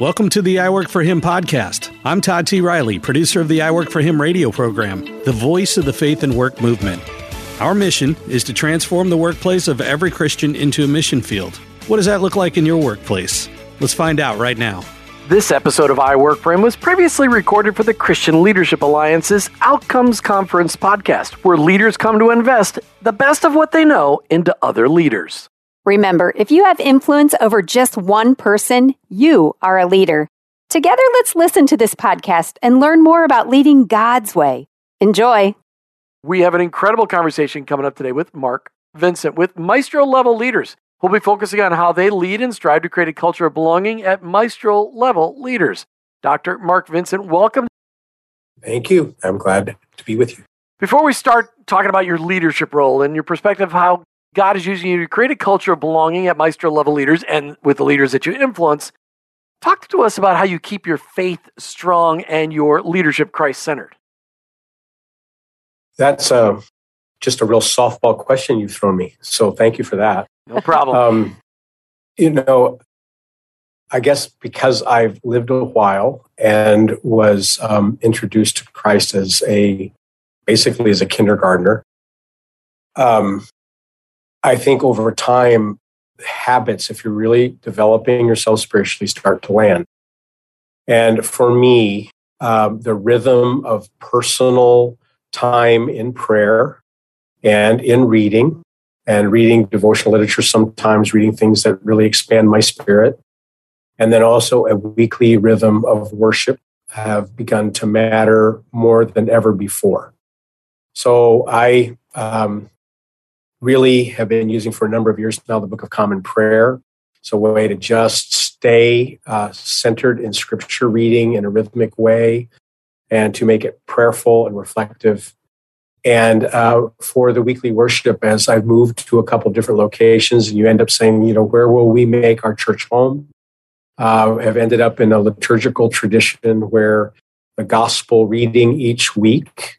Welcome to the I Work for Him podcast. I'm Todd T. Riley, producer of the I Work for Him radio program, the voice of the faith and work movement. Our mission is to transform the workplace of every Christian into a mission field. What does that look like in your workplace? Let's find out right now. This episode of I Work for Him was previously recorded for the Christian Leadership Alliance's Outcomes Conference podcast, where leaders come to invest the best of what they know into other leaders. Remember, if you have influence over just one person, you are a leader. Together, let's listen to this podcast and learn more about leading God's way. Enjoy. We have an incredible conversation coming up today with Mark Vincent with Maestro level leaders. We'll be focusing on how they lead and strive to create a culture of belonging at Maestro level leaders. Dr. Mark Vincent, welcome. Thank you. I'm glad to be with you. Before we start talking about your leadership role and your perspective, how God is using you to create a culture of belonging at Maestro level leaders and with the leaders that you influence. Talk to us about how you keep your faith strong and your leadership Christ centered. That's uh, just a real softball question you've thrown me. So thank you for that. No problem. um, you know, I guess because I've lived a while and was um, introduced to Christ as a basically as a kindergartner, um, I think over time, habits, if you're really developing yourself spiritually, start to land. And for me, um, the rhythm of personal time in prayer and in reading, and reading devotional literature, sometimes reading things that really expand my spirit, and then also a weekly rhythm of worship have begun to matter more than ever before. So I um, really have been using for a number of years now the Book of Common Prayer. It's a way to just stay uh, centered in scripture reading in a rhythmic way and to make it prayerful and reflective. And uh, for the weekly worship, as I've moved to a couple different locations, and you end up saying, you know, where will we make our church home? Uh, have ended up in a liturgical tradition where the gospel reading each week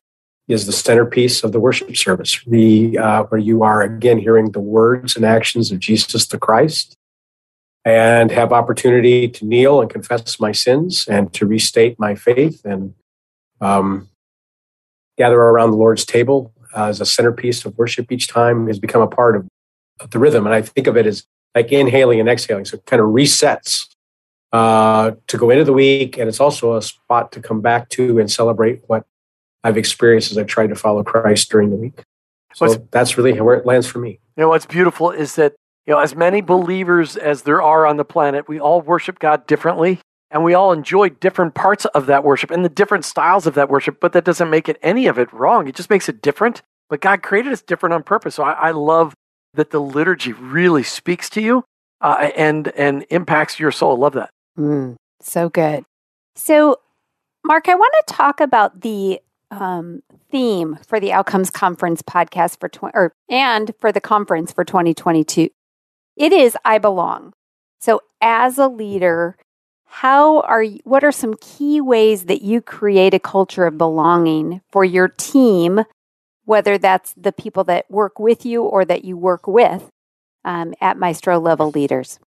is the centerpiece of the worship service, the, uh, where you are again hearing the words and actions of Jesus the Christ and have opportunity to kneel and confess my sins and to restate my faith and um, gather around the Lord's table as a centerpiece of worship each time has become a part of, of, the rhythm. And I think of it as like inhaling and exhaling. So it kind of resets uh, to go into the week. And it's also a spot to come back to and celebrate what I've experienced as I've tried to follow Christ during the week. So what's, that's really where it lands for me. You know, what's beautiful is that, you know, as many believers as there are on the planet, we all worship God differently and we all enjoy different parts of that worship and the different styles of that worship, but that doesn't make it any of it wrong. It just makes it different. But God created us different on purpose. So I, I love that the liturgy really speaks to you uh, and and impacts your soul. I love that. Mm, so good. So, Mark, I want to talk about the um, theme for the Outcomes Conference podcast for tw- or and for the conference for 2022. It is I belong. So as a leader, how are you, what are some key ways that you create a culture of belonging for your team, whether that's the people that work with you or that you work with um, at Maestro level leaders?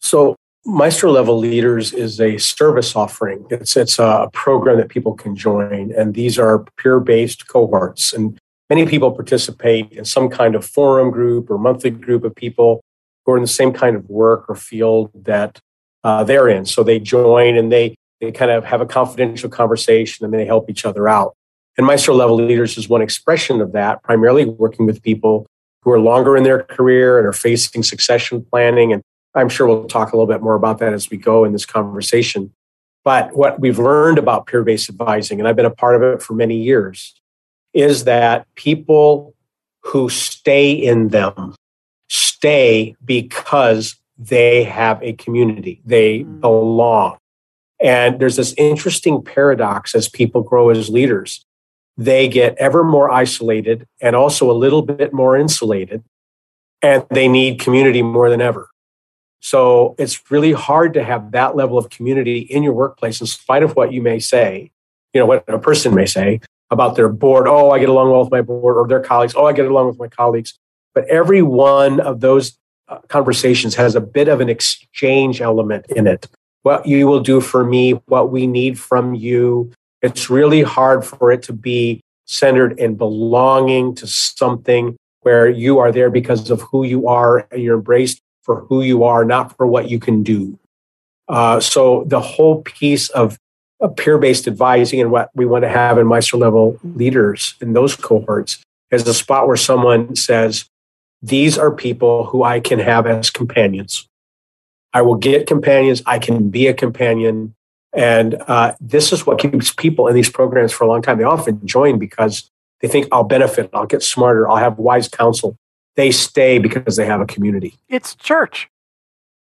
So Maestro Level Leaders is a service offering. It's it's a program that people can join, and these are peer based cohorts. And many people participate in some kind of forum group or monthly group of people who are in the same kind of work or field that uh, they're in. So they join and they they kind of have a confidential conversation and they help each other out. And Maestro Level Leaders is one expression of that, primarily working with people who are longer in their career and are facing succession planning and I'm sure we'll talk a little bit more about that as we go in this conversation. But what we've learned about peer based advising, and I've been a part of it for many years, is that people who stay in them stay because they have a community, they mm. belong. And there's this interesting paradox as people grow as leaders. They get ever more isolated and also a little bit more insulated, and they need community more than ever. So it's really hard to have that level of community in your workplace, in spite of what you may say, you know, what a person may say about their board. Oh, I get along well with my board, or their colleagues. Oh, I get along with my colleagues. But every one of those uh, conversations has a bit of an exchange element in it. what you will do for me, what we need from you. It's really hard for it to be centered in belonging to something where you are there because of who you are and you're embraced for who you are, not for what you can do. Uh, so the whole piece of, peer-based advising and what we want to have in maestro level leaders in those cohorts is a spot where someone says, these are people who I can have as companions. I will get companions. I can be a companion. And uh, this is what keeps people in these programs for a long time. They often join because they think I'll benefit, I'll get smarter, I'll have wise counsel. They stay because they have a community. It's church.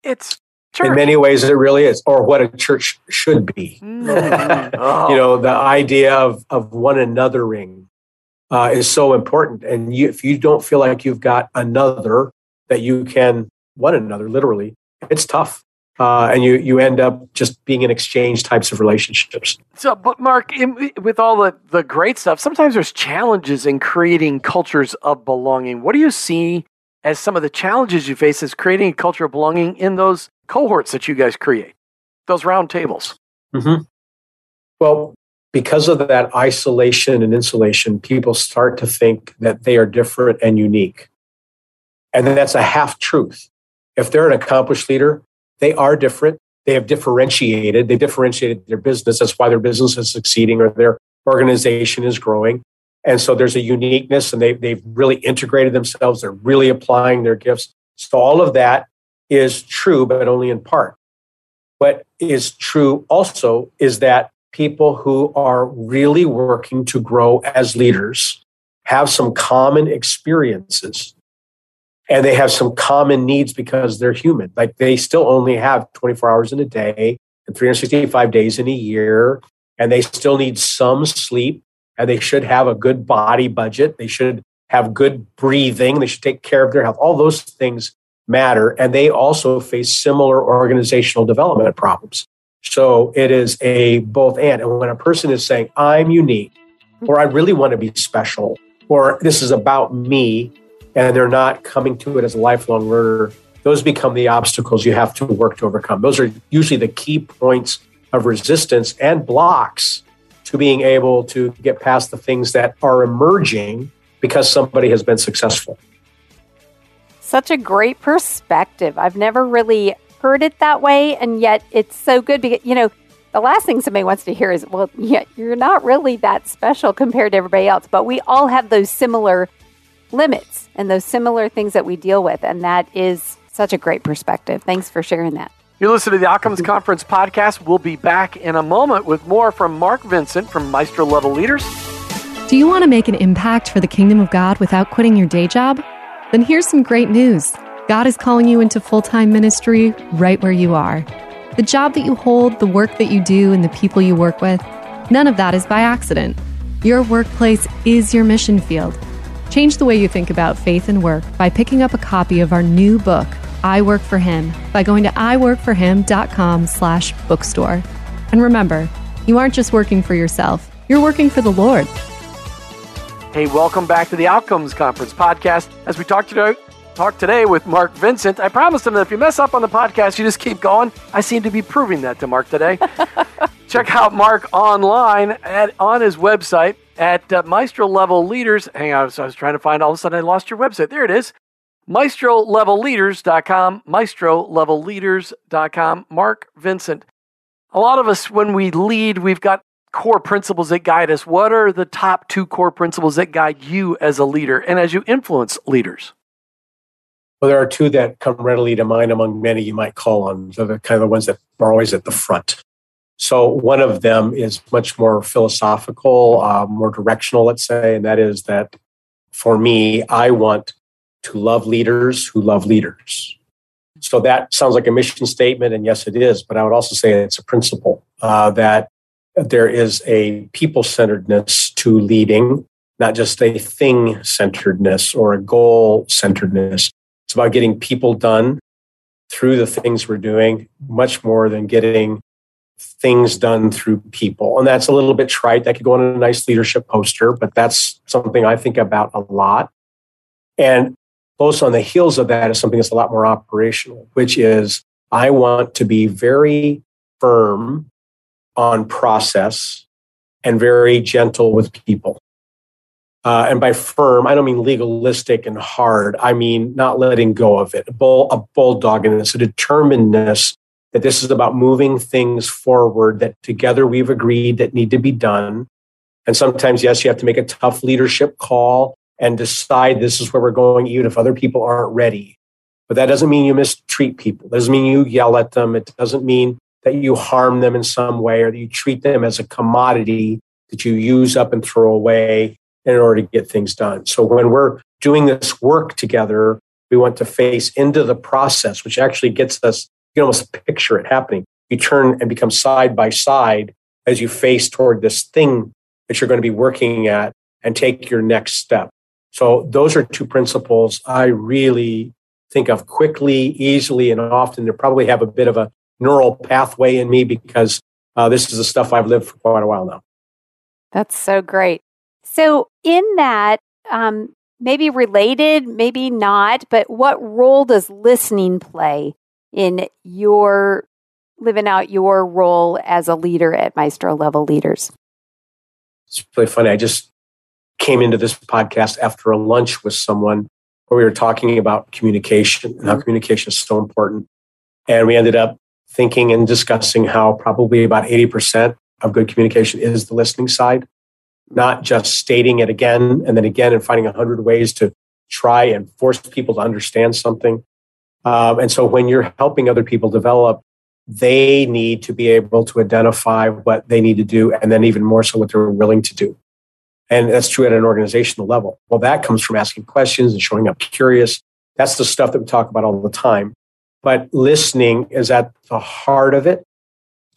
It's church. In many ways, it really is, or what a church should be. Mm. oh. you know, the idea of, of one anothering uh, is so important. And you, if you don't feel like you've got another that you can one another, literally, it's tough. Uh, and you you end up just being in exchange types of relationships. So, but Mark, in, with all the the great stuff, sometimes there's challenges in creating cultures of belonging. What do you see as some of the challenges you face as creating a culture of belonging in those cohorts that you guys create, those round tables? Mm-hmm. Well, because of that isolation and insulation, people start to think that they are different and unique. And that's a half truth. If they're an accomplished leader, they are different. They have differentiated. They differentiated their business. That's why their business is succeeding or their organization is growing. And so there's a uniqueness and they, they've really integrated themselves. They're really applying their gifts. So all of that is true, but only in part. What is true also is that people who are really working to grow as leaders have some common experiences and they have some common needs because they're human. Like they still only have 24 hours in a day and 365 days in a year, and they still need some sleep and they should have a good body budget. They should have good breathing. They should take care of their health. All those things matter. And they also face similar organizational development problems. So it is a both and. And when a person is saying, I'm unique, or I really want to be special, or this is about me, and they're not coming to it as a lifelong learner, those become the obstacles you have to work to overcome. Those are usually the key points of resistance and blocks to being able to get past the things that are emerging because somebody has been successful. Such a great perspective. I've never really heard it that way, and yet it's so good because, you know, the last thing somebody wants to hear is, well, yeah, you're not really that special compared to everybody else, but we all have those similar limits and those similar things that we deal with. And that is such a great perspective. Thanks for sharing that. You're listening to the Outcomes Conference podcast. We'll be back in a moment with more from Mark Vincent from Maestro Level Leaders. Do you want to make an impact for the kingdom of God without quitting your day job? Then here's some great news. God is calling you into full time ministry right where you are. The job that you hold, the work that you do, and the people you work with, none of that is by accident. Your workplace is your mission field. Change the way you think about faith and work by picking up a copy of our new book, I Work for Him, by going to iworkforhim.com slash bookstore. And remember, you aren't just working for yourself, you're working for the Lord. Hey, welcome back to the Outcomes Conference podcast. As we talk today, talk today with Mark Vincent. I promised him that if you mess up on the podcast, you just keep going. I seem to be proving that to Mark today. Check out Mark online at on his website at uh, Maestro Level Leaders. Hang on, so I was trying to find. All of a sudden, I lost your website. There it is. MaestroLevelLeaders.com. MaestroLevelLeaders.com. Mark Vincent. A lot of us, when we lead, we've got core principles that guide us. What are the top two core principles that guide you as a leader and as you influence leaders? Well, there are two that come readily to mind among many you might call on. They're the kind of the ones that are always at the front. So one of them is much more philosophical, uh, more directional, let's say, and that is that for me, I want to love leaders who love leaders. So that sounds like a mission statement, and yes, it is. But I would also say it's a principle uh, that there is a people centeredness to leading, not just a thing centeredness or a goal centeredness. It's about getting people done through the things we're doing, much more than getting things done through people. And that's a little bit trite. That could go on a nice leadership poster, but that's something I think about a lot. And close on the heels of that is something that's a lot more operational, which is I want to be very firm on process and very gentle with people. Uh, and by firm, I don't mean legalistic and hard. I mean not letting go of it. A, bull, a bulldoggedness, a determinedness that this is about moving things forward that together we've agreed that need to be done. And sometimes, yes, you have to make a tough leadership call and decide this is where we're going, even if other people aren't ready. But that doesn't mean you mistreat people. It doesn't mean you yell at them. It doesn't mean that you harm them in some way or that you treat them as a commodity that you use up and throw away in order to get things done. So when we're doing this work together, we want to face into the process, which actually gets us, you can almost picture it happening. You turn and become side by side as you face toward this thing that you're going to be working at and take your next step. So those are two principles I really think of quickly, easily, and often. They probably have a bit of a neural pathway in me because uh, this is the stuff I've lived for quite a while now. That's so great. So, in that, um, maybe related, maybe not, but what role does listening play in your living out your role as a leader at Maestro level leaders? It's really funny. I just came into this podcast after a lunch with someone where we were talking about communication and how mm-hmm. communication is so important. And we ended up thinking and discussing how probably about 80% of good communication is the listening side, not just stating it again and then again and finding a hundred ways to try and force people to understand something. Um, and so when you're helping other people develop, they need to be able to identify what they need to do and then even more so what they're willing to do. And that's true at an organizational level. Well, that comes from asking questions and showing up curious. That's the stuff that we talk about all the time. But listening is at the heart of it.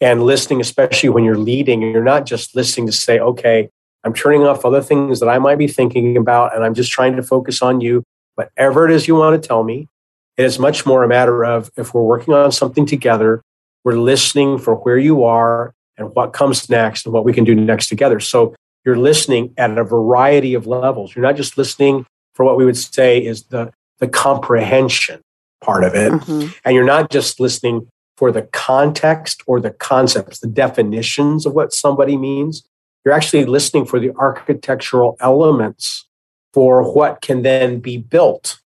And listening, especially when you're leading, you're not just listening to say, okay, I'm turning off other things that I might be thinking about, and I'm just trying to focus on you. Whatever it is you want to tell me, it is much more a matter of if we're working on something together, we're listening for where you are and what comes next and what we can do next together. So you're listening at a variety of levels. You're not just listening for what we would say is the, the comprehension part of it. Mm-hmm. And you're not just listening for the context or the concepts, the definitions of what somebody means. You're actually listening for the architectural elements for what can then be built.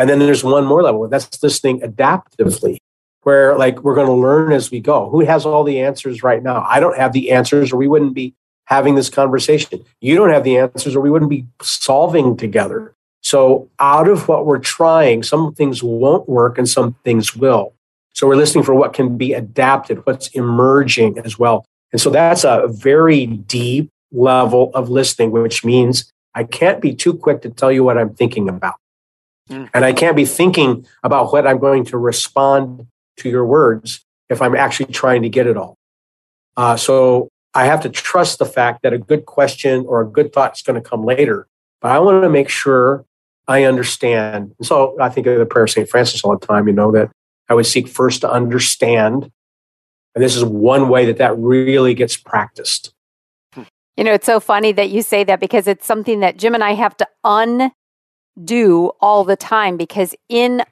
And then there's one more level that's listening adaptively, where like we're going to learn as we go. Who has all the answers right now? I don't have the answers, or we wouldn't be having this conversation. You don't have the answers, or we wouldn't be solving together. So, out of what we're trying, some things won't work and some things will. So, we're listening for what can be adapted, what's emerging as well. And so, that's a very deep level of listening, which means I can't be too quick to tell you what I'm thinking about. Mm. And I can't be thinking about what I'm going to respond to your words if I'm actually trying to get it all. Uh, so, I have to trust the fact that a good question or a good thought is going to come later. But I want to make sure I understand. And so I think of the prayer of St. Francis all the time, you know, that I would seek first to understand. And this is one way that that really gets practiced. You know, it's so funny that you say that because it's something that Jim and I have to undo all the time because in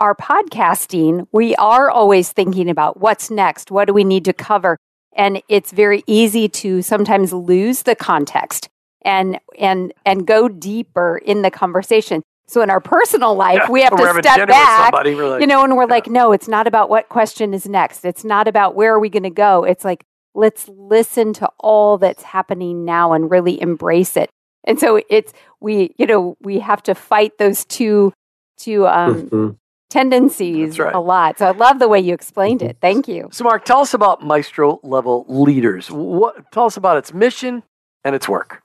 our podcasting, we are always thinking about what's next, what do we need to cover? and it's very easy to sometimes lose the context and and and go deeper in the conversation. So in our personal life, yeah, we have to step back, like, you know, and we're yeah. like, no, it's not about what question is next. It's not about where are we going to go. It's like let's listen to all that's happening now and really embrace it. And so it's we, you know, we have to fight those two two um, mm-hmm tendencies right. a lot. So I love the way you explained it. Thank you. So, Mark, tell us about Maestro level leaders. What, tell us about its mission and its work.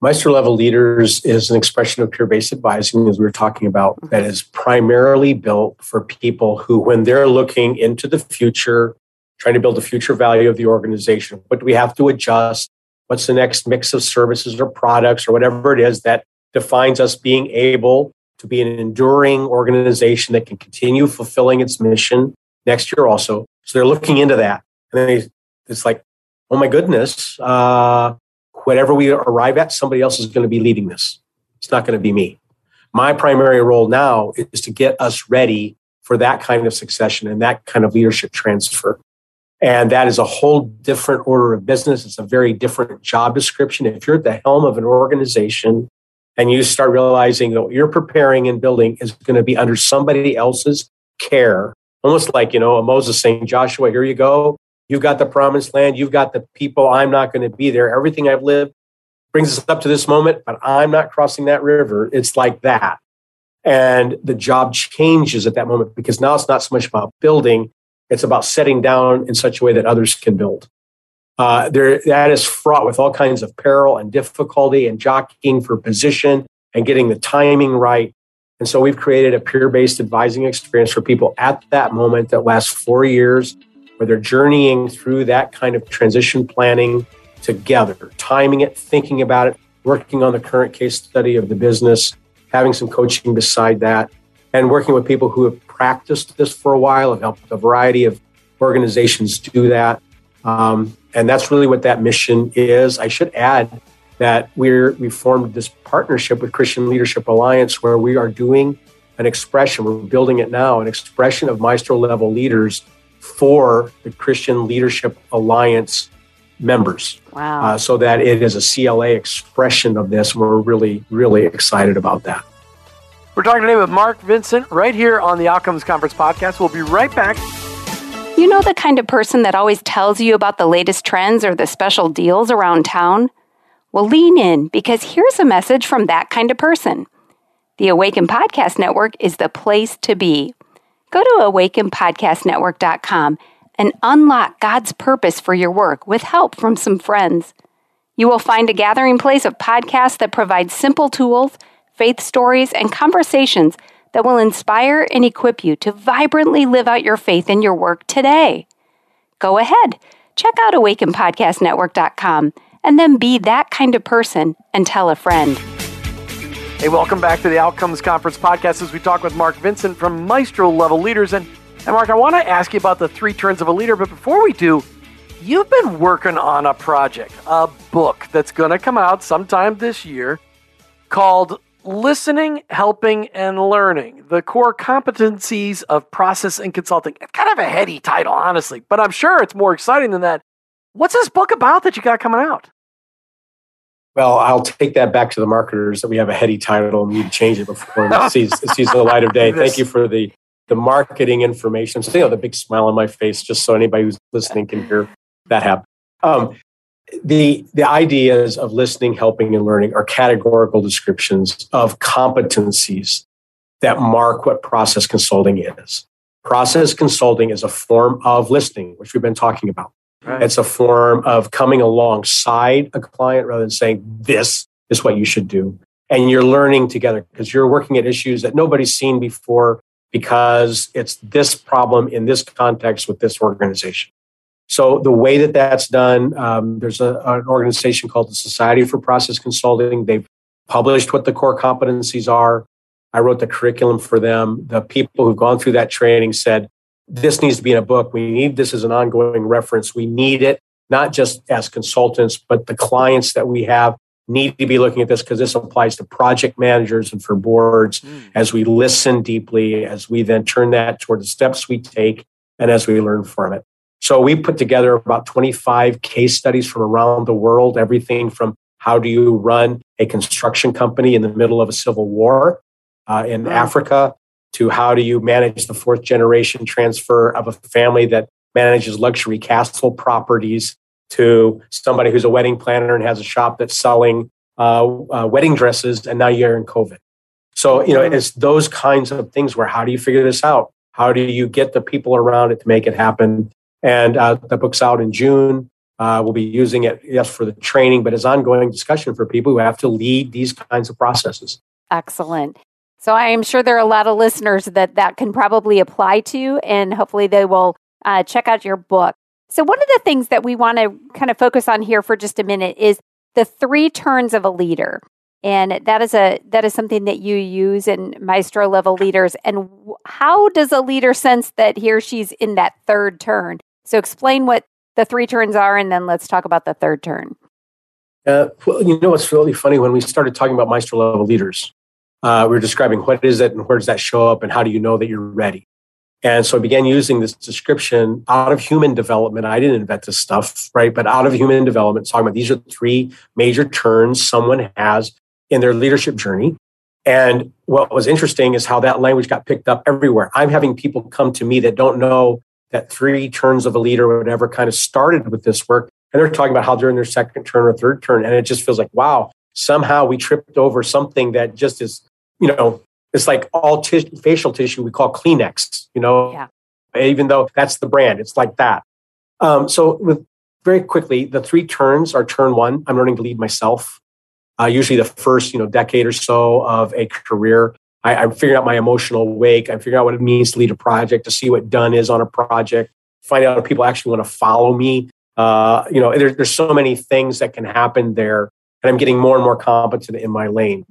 Maestro level leaders is an expression of peer based advising, as we were talking about, mm-hmm. that is primarily built for people who, when they're looking into the future, trying to build the future value of the organization, what do we have to adjust? What's the next mix of services or products or whatever it is that defines us being able to be an enduring organization that can continue fulfilling its mission next year also. So they're looking into that. And then it's like, oh my goodness, uh, whatever we arrive at, somebody else is going to be leading this. It's not going to be me. My primary role now is to get us ready for that kind of succession and that kind of leadership transfer. And that is a whole different order of business. It's a very different job description. If you're at the helm of an organization and you start realizing that what you're preparing and building is going to be under somebody else's care, almost like, you know, Moses saying, Joshua, here you go. You've got the promised land. You've got the people. I'm not going to be there. Everything I've lived brings us up to this moment, but I'm not crossing that river. It's like that. And the job changes at that moment because now it's not so much about building, it's about setting down in such a way that others can build. Uh, there, that is fraught with all kinds of peril and difficulty and jockeying for position and getting the timing right. And so we've created a peer based advising experience for people at that moment that lasts four years, where they're journeying through that kind of transition planning together, timing it, thinking about it, working on the current case study of the business, having some coaching beside that, and working with people who have practiced this for a while, I've helped a variety of organizations do that. Um, and that's really what that mission is. I should add that we're we formed this partnership with Christian Leadership Alliance where we are doing an expression, we're building it now, an expression of maestro level leaders for the Christian Leadership Alliance members. Wow. Uh, so that it is a CLA expression of this. We're really, really excited about that. We're talking today with Mark Vincent right here on the Outcomes Conference podcast. We'll be right back. You know the kind of person that always tells you about the latest trends or the special deals around town? Well, lean in because here's a message from that kind of person. The Awaken Podcast Network is the place to be. Go to awakenpodcastnetwork.com and unlock God's purpose for your work with help from some friends. You will find a gathering place of podcasts that provide simple tools, faith stories, and conversations that will inspire and equip you to vibrantly live out your faith in your work today. Go ahead, check out awakenpodcastnetwork.com and then be that kind of person and tell a friend. Hey, welcome back to the Outcomes Conference podcast as we talk with Mark Vincent from Maestro Level Leaders. And, and Mark, I want to ask you about the three turns of a leader, but before we do, you've been working on a project, a book that's going to come out sometime this year called Listening, Helping, and Learning The Core Competencies of Process and Consulting. It's kind of a heady title, honestly, but I'm sure it's more exciting than that. What's this book about that you got coming out? Well, I'll take that back to the marketers that we have a heady title and we need to change it before it sees, it sees the light of day. Thank you for the, the marketing information. I'm seeing the big smile on my face just so anybody who's listening can hear that happen. Um, the the ideas of listening, helping, and learning are categorical descriptions of competencies that mark what process consulting is. Process consulting is a form of listening, which we've been talking about. Right. It's a form of coming alongside a client rather than saying, This is what you should do. And you're learning together because you're working at issues that nobody's seen before because it's this problem in this context with this organization. So the way that that's done, um, there's a, an organization called the Society for Process Consulting. They've published what the core competencies are. I wrote the curriculum for them. The people who've gone through that training said, this needs to be in a book. We need this as an ongoing reference. We need it, not just as consultants, but the clients that we have need to be looking at this because this applies to project managers and for boards mm. as we listen deeply, as we then turn that toward the steps we take, and as we learn from it. So we put together about 25 case studies from around the world, everything from how do you run a construction company in the middle of a civil war uh, in Africa to how do you manage the fourth generation transfer of a family that manages luxury castle properties to somebody who's a wedding planner and has a shop that's selling uh, uh, wedding dresses and now you're in covid. So you know it's those kinds of things where how do you figure this out? How do you get the people around it to make it happen and uh, the book's out in June. Uh, we'll be using it, yes, for the training, but as ongoing discussion for people who have to lead these kinds of processes. Excellent. So I am sure there are a lot of listeners that that can probably apply to, and hopefully they will uh, check out your book. So one of the things that we want to kind of focus on here for just a minute is the three turns of a leader and that is a that is something that you use in maestro level leaders and how does a leader sense that he or she's in that third turn so explain what the three turns are, and then let's talk about the third turn. Uh, well, you know what's really funny when we started talking about maestro level leaders, uh, we were describing what is it and where does that show up and how do you know that you're ready. And so I began using this description out of human development. I didn't invent this stuff, right? But out of human development, talking about these are three major turns someone has in their leadership journey. And what was interesting is how that language got picked up everywhere. I'm having people come to me that don't know that three turns of a leader or whatever kind of started with this work. And they're talking about how in their second turn or third turn. And it just feels like, wow, somehow we tripped over something that just is, you know, it's like all t- facial tissue we call Kleenex, you know, yeah. even though that's the brand, it's like that. Um, so, with very quickly, the three turns are turn one. I'm learning to lead myself. Uh, usually, the first you know decade or so of a career, I, I'm figuring out my emotional wake. I'm figuring out what it means to lead a project, to see what done is on a project, find out if people actually want to follow me. Uh, you know, there, there's so many things that can happen there, and I'm getting more and more competent in my lane.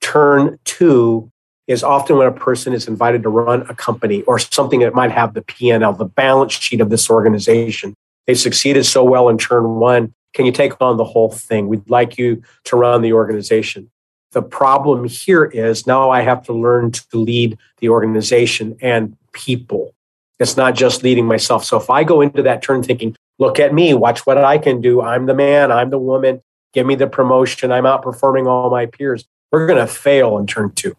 Turn two is often when a person is invited to run a company or something that might have the PNL, the balance sheet of this organization. They succeeded so well in turn one. Can you take on the whole thing? We'd like you to run the organization. The problem here is now I have to learn to lead the organization and people. It's not just leading myself. So if I go into that turn thinking, look at me, watch what I can do. I'm the man, I'm the woman, give me the promotion, I'm outperforming all my peers. We're going to fail in turn two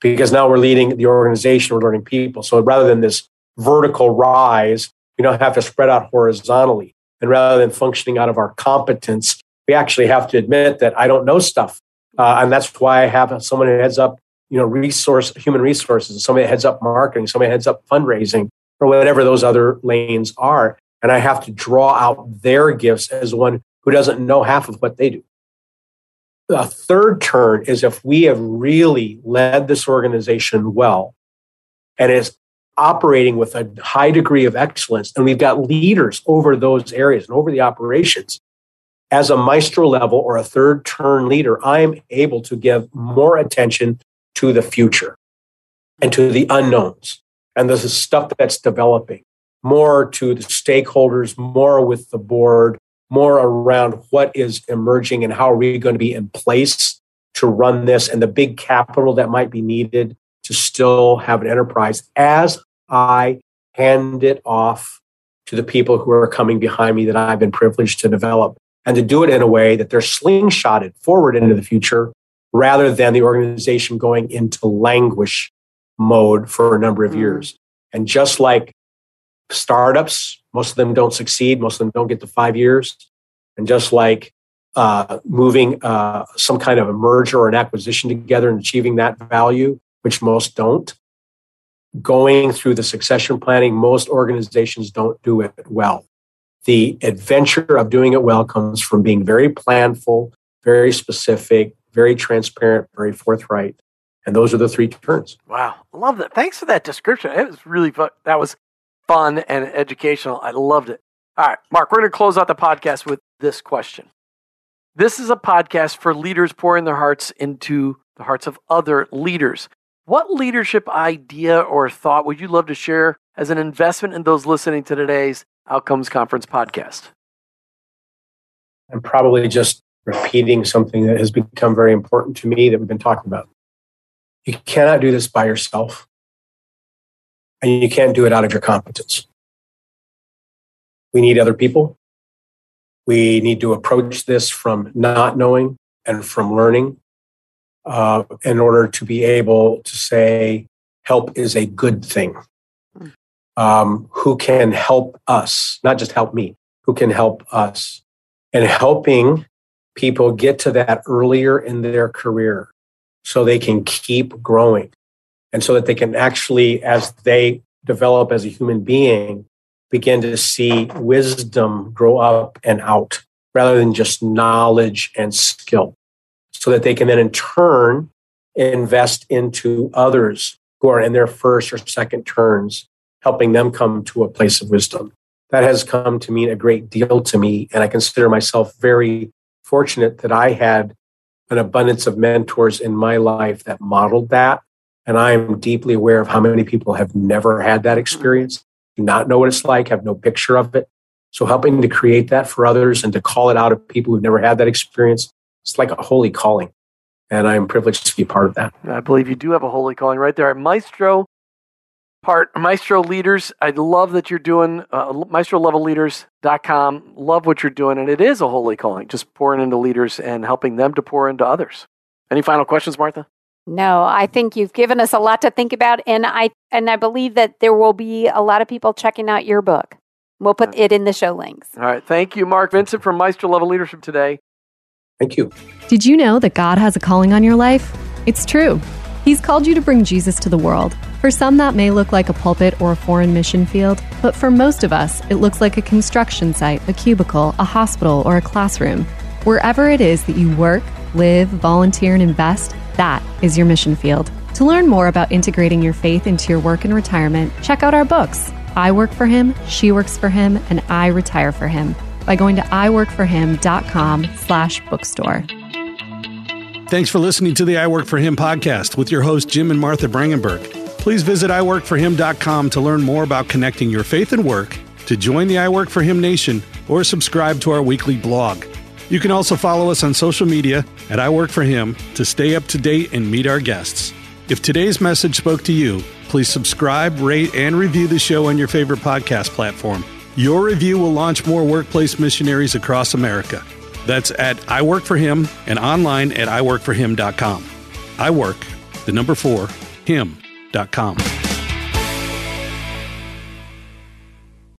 because now we're leading the organization, we're learning people. So rather than this vertical rise, we don't have to spread out horizontally. And rather than functioning out of our competence, we actually have to admit that I don't know stuff. Uh, and that's why I have someone who heads up, you know, resource, human resources, somebody heads up marketing, somebody heads up fundraising, or whatever those other lanes are. And I have to draw out their gifts as one who doesn't know half of what they do. The third turn is if we have really led this organization well and is operating with a high degree of excellence, and we've got leaders over those areas and over the operations. As a maestro level or a third turn leader, I'm able to give more attention to the future and to the unknowns and the stuff that's developing, more to the stakeholders, more with the board, more around what is emerging and how are we going to be in place to run this and the big capital that might be needed to still have an enterprise as I hand it off to the people who are coming behind me that I've been privileged to develop and to do it in a way that they're slingshotted forward into the future rather than the organization going into languish mode for a number of mm. years. And just like startups, most of them don't succeed. Most of them don't get to five years. And just like uh, moving uh, some kind of a merger or an acquisition together and achieving that value, which most don't, going through the succession planning, most organizations don't do it well. The adventure of doing it well comes from being very planful, very specific, very transparent, very forthright. And those are the three turns. Wow. Love that. Thanks for that description. It was really fun. That was fun and educational. I loved it. All right, Mark, we're going to close out the podcast with this question. This is a podcast for leaders pouring their hearts into the hearts of other leaders. What leadership idea or thought would you love to share as an investment in those listening to today's Outcomes Conference podcast? I'm probably just repeating something that has become very important to me that we've been talking about. You cannot do this by yourself and you can't do it out of your competence. We need other people. We need to approach this from not knowing and from learning uh, in order to be able to say, help is a good thing. Um, who can help us, not just help me, who can help us? And helping people get to that earlier in their career so they can keep growing and so that they can actually, as they develop as a human being, begin to see wisdom grow up and out rather than just knowledge and skill, so that they can then in turn invest into others who are in their first or second turns, helping them come to a place of wisdom. That has come to mean a great deal to me. And I consider myself very fortunate that I had an abundance of mentors in my life that modeled that and I am deeply aware of how many people have never had that experience, do not know what it's like, have no picture of it. So helping to create that for others and to call it out of people who've never had that experience, it's like a holy calling. And I'm privileged to be part of that. I believe you do have a holy calling right there. At Maestro part. Maestro Leaders, I love that you're doing uh, maestrolevelleaders.com. Love what you're doing, and it is a holy calling, just pouring into leaders and helping them to pour into others. Any final questions, Martha? No, I think you've given us a lot to think about, and I and I believe that there will be a lot of people checking out your book. We'll put it in the show links. All right. Thank you, Mark Vincent from Maestro Level Leadership today. Thank you. Did you know that God has a calling on your life? It's true. He's called you to bring Jesus to the world. For some, that may look like a pulpit or a foreign mission field, but for most of us, it looks like a construction site, a cubicle, a hospital, or a classroom. Wherever it is that you work, live, volunteer, and invest, that is your mission field. To learn more about integrating your faith into your work and retirement, check out our books I Work for Him, She Works for Him, and I Retire for Him by going to iworkforhim.com slash bookstore. Thanks for listening to the I Work for Him podcast with your hosts, Jim and Martha Brangenberg. Please visit iworkforhim.com to learn more about connecting your faith and work, to join the I Work for Him Nation, or subscribe to our weekly blog. You can also follow us on social media at I Work for Him to stay up to date and meet our guests. If today's message spoke to you, please subscribe, rate, and review the show on your favorite podcast platform. Your review will launch more workplace missionaries across America. That's at I Work for Him and online at iworkforhim.com. I work, the number four, him.com.